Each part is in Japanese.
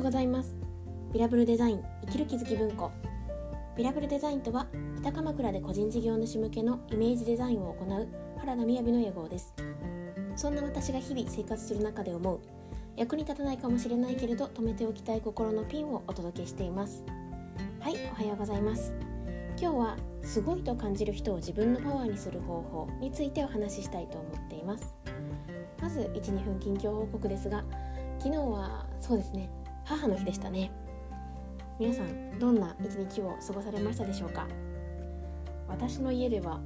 ようございます。ビラブルデザイン生きる気づき文庫。ビラブルデザインとは北鎌倉で個人事業主向けのイメージデザインを行う原田雅の予号です。そんな私が日々生活する中で思う役に立たないかもしれないけれど止めておきたい心のピンをお届けしています。はいおはようございます。今日はすごいと感じる人を自分のパワーにする方法についてお話ししたいと思っています。まず12分近況報告ですが昨日はそうですね母の日でしたね。皆さんどんな一日を過ごされましたでしょうか？私の家では、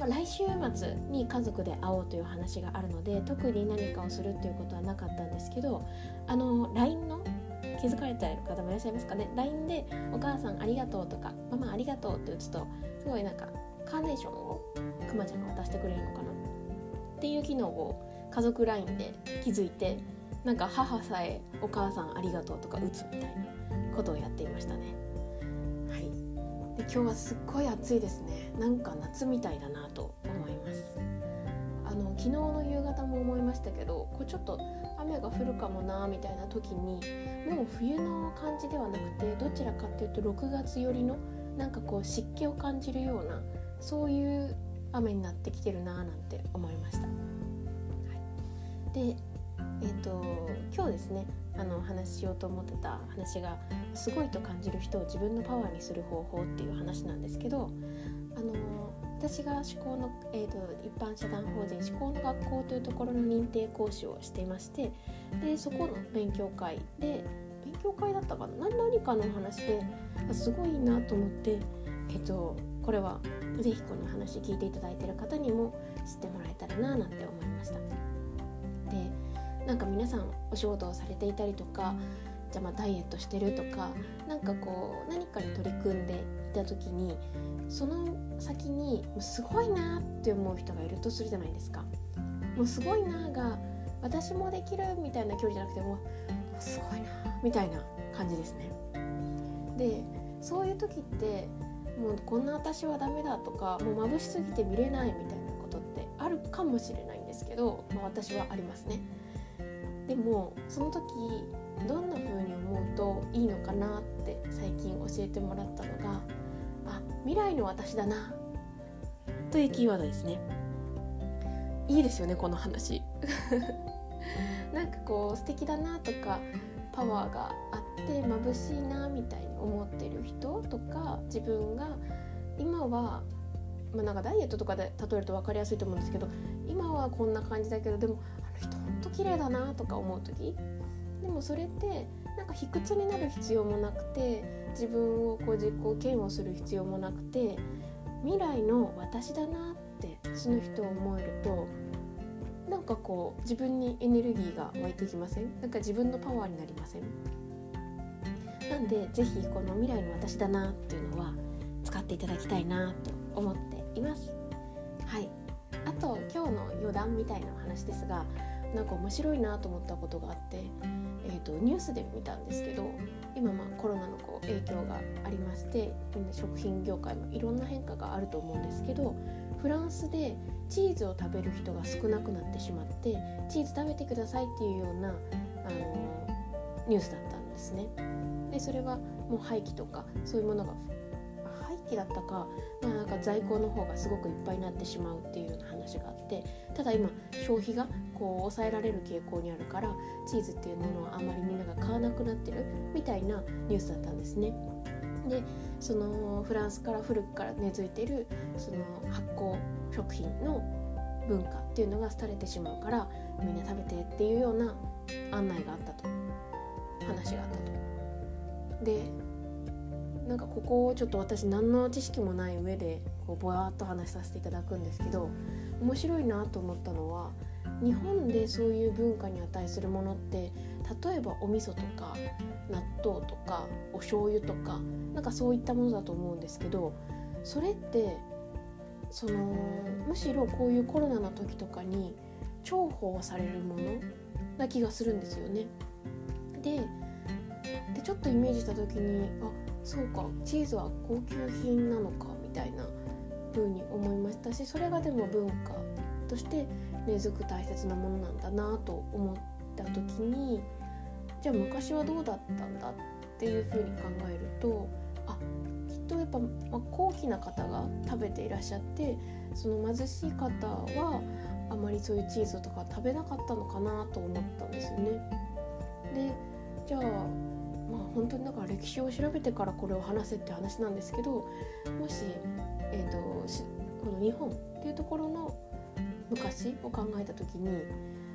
まあ、来週末に家族で会おうという話があるので特に何かをするということはなかったんですけどあの LINE の気づかれてる方もいらっしゃいますかね？LINE で「お母さんありがとう」とか「ママありがとう」って打つとすごいなんかカーネーションをくまちゃんが渡してくれるのかな？っていう機能を家族 LINE で気づいてなんか母さえ「お母さんありがとう」とか打つみたいなことをやっていましたね。はい、で今日はすっごい暑いですねなんか夏みたいだなと思いますあの昨日の夕方も思いましたけどこうちょっと雨が降るかもなみたいな時にもう冬の感じではなくてどちらかっていうと6月寄りのなんかこう湿気を感じるようなそういう雨になってきてるななんて思いました。はい、でえーと、今日ですねあの話しようと思ってた話がすごいと感じる人を自分のパワーにする方法っていう話なんですけどあの私が思考の、えーと、一般社団法人思考の学校というところの認定講師をしていましてでそこの勉強会で勉強会だったかな？何かの話ですごいなと思って、えーと、これは是非この話聞いていただいてる方にも知ってもらえたらななんて思いました。なんか皆さんお仕事をされていたりとかじゃあまあダイエットしてるとか何かこう何かに取り組んでいた時にその先にもうすごいなって思う人がいるとするじゃないですか。もうすごいなが私もできるみたいな距離じゃなくてもうすごいなみたいな感じですね。でそういう時ってもうこんな私はダメだとかもう眩しすぎて見れないみたいなことってあるかもしれないんですけど、まあ、私はありますね。でもその時どんな風に思うといいのかなって最近教えてもらったのがあ未来の私だな。というキーワードですね。いいですよねこの話。なんかこう素敵だなとかパワーがあって眩しいなみたいに思ってる人とか自分が今はまあ、なんかダイエットとかで例えると分かりやすいと思うんですけど今はこんな感じだけどでもと綺麗だなとか思う時？でもそれってなんか卑屈になる必要もなくて自分をこう自己嫌悪する必要もなくて未来の私だなってその人を思えるとなんかこう自分にエネルギーが湧いてきません？なんか自分のパワーになりません？なんで是非この未来の私だなっていうのは使っていただきたいなと思っています。はい。あと今日の余談みたいな話ですがなんか面白いなと思ったことがあって、えーと、ニュースで見たんですけど今まコロナのこう影響がありまして食品業界もいろんな変化があると思うんですけどフランスでチーズを食べる人が少なくなってしまってチーズ食べてくださいっていうような、あのニュースだったんですね。でそれはもう廃棄とかそういうものが期だったか,、まあ、なんか在庫の方がすごくいっぱいになってしまうっていうような話があってただ今消費がこう抑えられる傾向にあるからチーズっていうものはあんまりみんなが買わなくなってるみたいなニュースだったんですね。でそのフランスから古くから根付いているその発酵食品の文化っていうのが廃れてしまうからみんな食べてっていうような案内があったと話があったと。でなんかここをちょっと私何の知識もない上でこうぼわっと話させていただくんですけど面白いなと思ったのは日本でそういう文化に値するものって例えばお味噌とか納豆とかお醤油とかなんかそういったものだと思うんですけどそれってそのむしろこういうコロナの時とかに重宝されるものな気がするんですよね。でちょっとイメージした時にあそうかチーズは高級品なのかみたいな風に思いましたしそれがでも文化として根付く大切なものなんだなと思った時にじゃあ昔はどうだったんだっていうふうに考えるとあきっとやっぱ、まあ、高貴な方が食べていらっしゃってその貧しい方はあまりそういうチーズとか食べなかったのかなと思ったんですよね。でじゃあ本当にだから歴史を調べてからこれを話せって話なんですけどもし、えーと、この日本っていうところの昔を考えた時に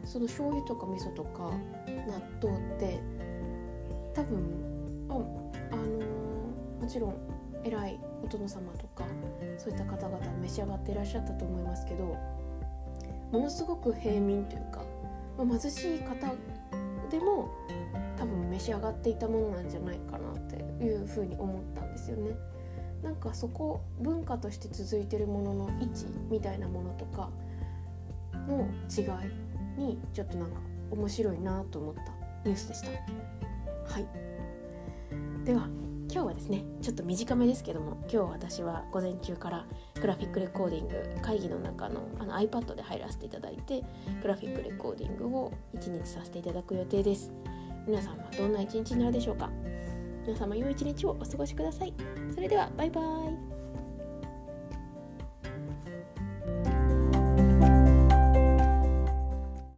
その醤油とか味噌とか納豆って多分あ、あのー、もちろん偉いお殿様とかそういった方々召し上がっていらっしゃったと思いますけどものすごく平民というか、まあ、貧しい方でも召し上がっていたものなんじゃないかなっていうふうに思ったんですよね。なんかそこ文化として続いてるものの位置みたいなものとかの違いにちょっとなんか面白いなと思ったニュースでした。はいでは今日はですねちょっと短めですけども今日私は午前中からグラフィックレコーディング会議の中のあの iPad で入らせていただいてグラフィックレコーディングを1日させていただく予定です皆さんはどんな一日になるでしょうか？皆様良い一日をお過ごしください。それではバイバイ。